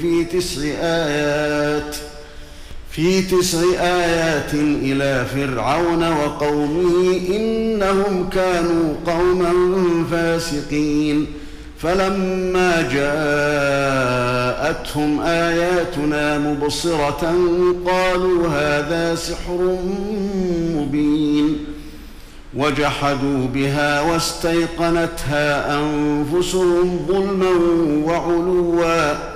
في تسع آيات في تسع آيات إلى فرعون وقومه إنهم كانوا قوما فاسقين. فلما جاءتهم آياتنا مبصرة قالوا هذا سحر مبين. وجحدوا بها واستيقنتها أنفسهم ظلما وعلوا.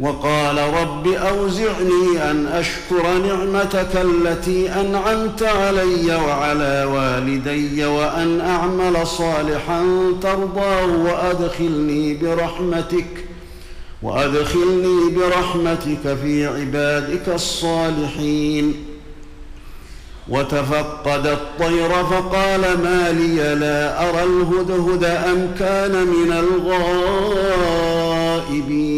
وقال رب أوزعني أن أشكر نعمتك التي أنعمت علي وعلى والدي وأن أعمل صالحا ترضاه وأدخلني برحمتك وأدخلني برحمتك في عبادك الصالحين. وتفقد الطير فقال ما لي لا أرى الهدهد أم كان من الغائبين.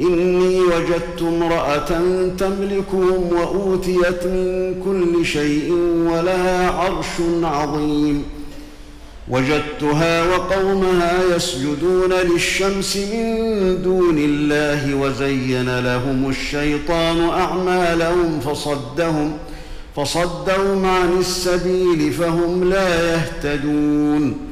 إني وجدت امرأة تملكهم وأوتيت من كل شيء ولها عرش عظيم. وجدتها وقومها يسجدون للشمس من دون الله وزين لهم الشيطان أعمالهم فصدهم فصدهم عن السبيل فهم لا يهتدون.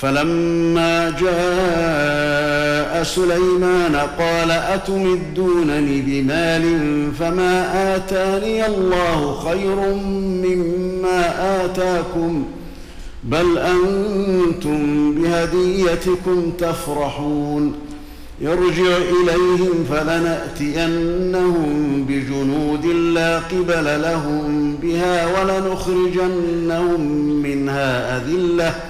فلما جاء سليمان قال أتمدونني بمال فما آتاني الله خير مما آتاكم بل أنتم بهديتكم تفرحون يرجع إليهم فلنأتينهم بجنود لا قبل لهم بها ولنخرجنهم منها أذلة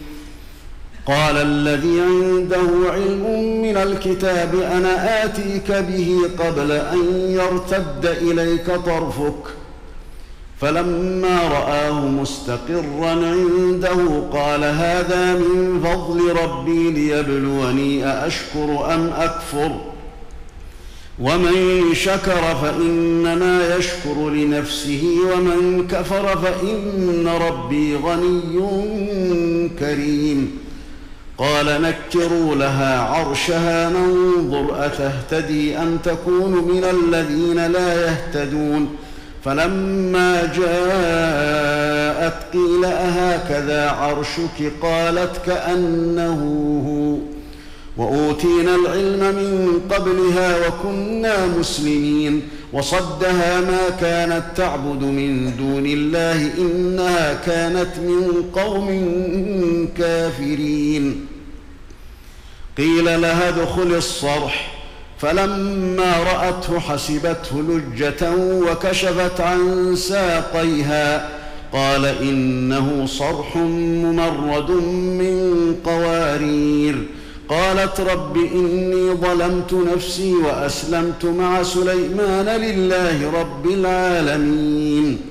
قال الذي عنده علم من الكتاب أنا آتيك به قبل أن يرتد إليك طرفك. فلما رآه مستقرا عنده قال هذا من فضل ربي ليبلوني أأشكر أم أكفر؟ ومن شكر فإنما يشكر لنفسه ومن كفر فإن ربي غني كريم. قال نكروا لها عرشها ننظر أتهتدي أم تكون من الذين لا يهتدون فلما جاءت قيل أهكذا عرشك قالت كأنه هو وأوتينا العلم من قبلها وكنا مسلمين وصدها ما كانت تعبد من دون الله إنها كانت من قوم كافرين قيل لها ادخل الصرح. فلما رأته حسبته لجة وكشفت عن ساقيها. قال إنه صرح ممرد من قوارير. قالت رب إني ظلمت نفسي وأسلمت مع سليمان لله رب العالمين.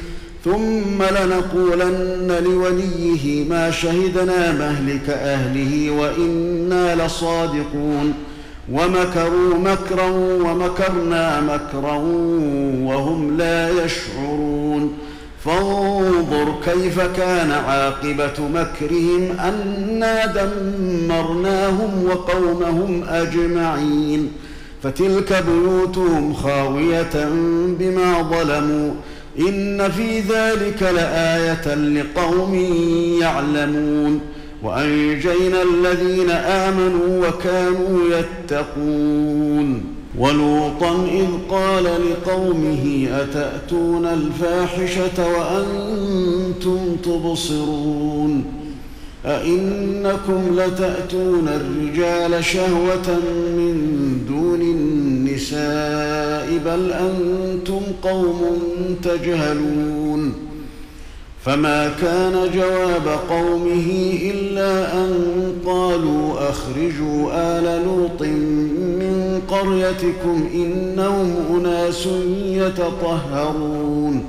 ثم لنقولن لوليه ما شهدنا مهلك أهله وإنا لصادقون ومكروا مكرا ومكرنا مكرا وهم لا يشعرون فانظر كيف كان عاقبة مكرهم أنا دمرناهم وقومهم أجمعين فتلك بيوتهم خاوية بما ظلموا إن في ذلك لآية لقوم يعلمون وأنجينا الذين آمنوا وكانوا يتقون ولوطا إذ قال لقومه أتأتون الفاحشة وأنتم تبصرون أئنكم لتأتون الرجال شهوة من دون النساء بل أنتم قوم تجهلون فما كان جواب قومه إلا أن قالوا أخرجوا آل لوط من قريتكم إنهم أناس يتطهرون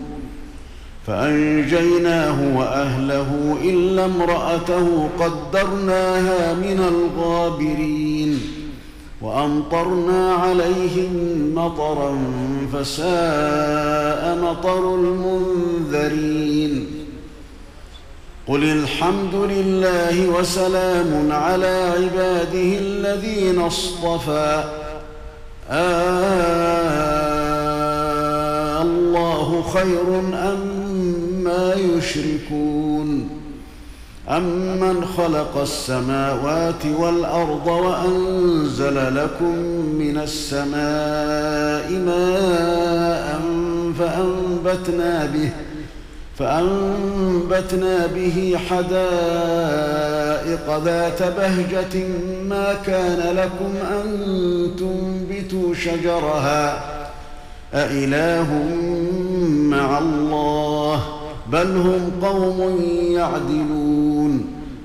فأنجيناه وأهله إلا امرأته قدرناها من الغابرين وأمطرنا عليهم مطرا فساء مطر المنذرين. قل الحمد لله وسلام على عباده الذين اصطفى. آه الله خير أما أم يشركون. أمن خلق السماوات والأرض وأنزل لكم من السماء ماء فأنبتنا به ۖ فأنبتنا به حدائق ذات بهجة ما كان لكم أن تنبتوا شجرها أإله مع الله بل هم قوم يعدلون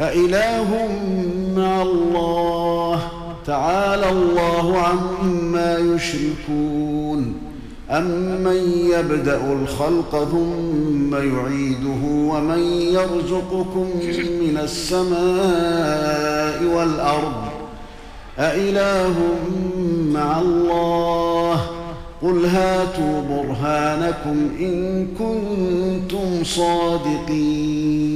أإله مع الله. تعالى الله عما يشركون. أمن يبدأ الخلق ثم يعيده؟ ومن يرزقكم من السماء والأرض؟ أإله مع الله. قل هاتوا برهانكم إن كنتم صادقين.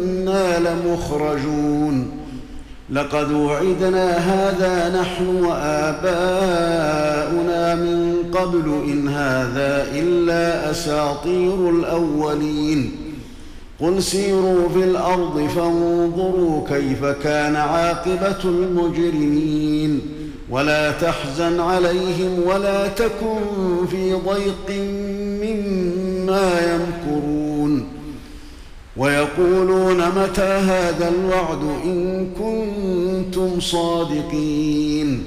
لمخرجون. لقد وعدنا هذا نحن وآباؤنا من قبل إن هذا إلا أساطير الأولين. قل سيروا في الأرض فانظروا كيف كان عاقبة المجرمين. ولا تحزن عليهم ولا تكن في ضيق مما يمكرون. ويقولون متى هذا الوعد إن كنتم صادقين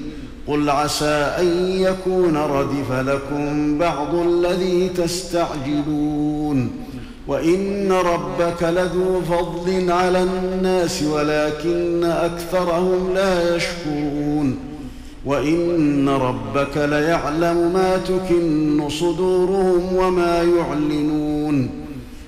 قل عسى أن يكون ردف لكم بعض الذي تستعجلون وإن ربك لذو فضل على الناس ولكن أكثرهم لا يشكرون وإن ربك ليعلم ما تكن صدورهم وما يعلنون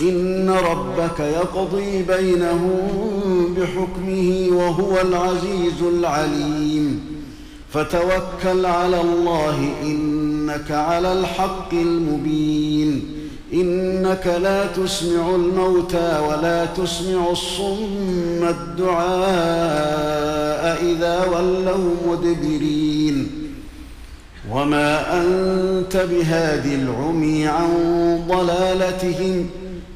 إن ربك يقضي بينهم بحكمه وهو العزيز العليم. فتوكل على الله إنك على الحق المبين. إنك لا تسمع الموتى ولا تسمع الصم الدعاء إذا ولوا مدبرين. وما أنت بهاد العمي عن ضلالتهم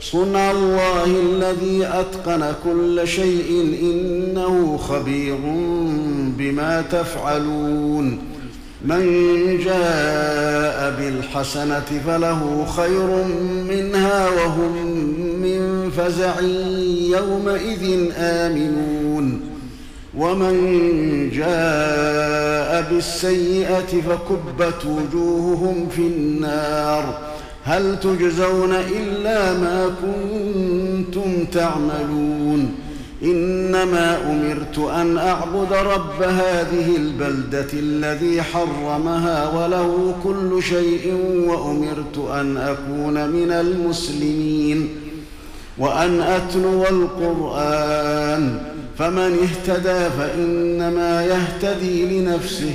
صنع الله الذي أتقن كل شيء إنه خبير بما تفعلون. من جاء بالحسنة فله خير منها وهم من فزع يومئذ آمنون. ومن جاء بالسيئة فكبت وجوههم في النار. هل تجزون إلا ما كنتم تعملون؟ إنما أمرت أن أعبد رب هذه البلدة الذي حرمها وله كل شيء وأمرت أن أكون من المسلمين وأن أتلو القرآن فمن اهتدى فإنما يهتدي لنفسه.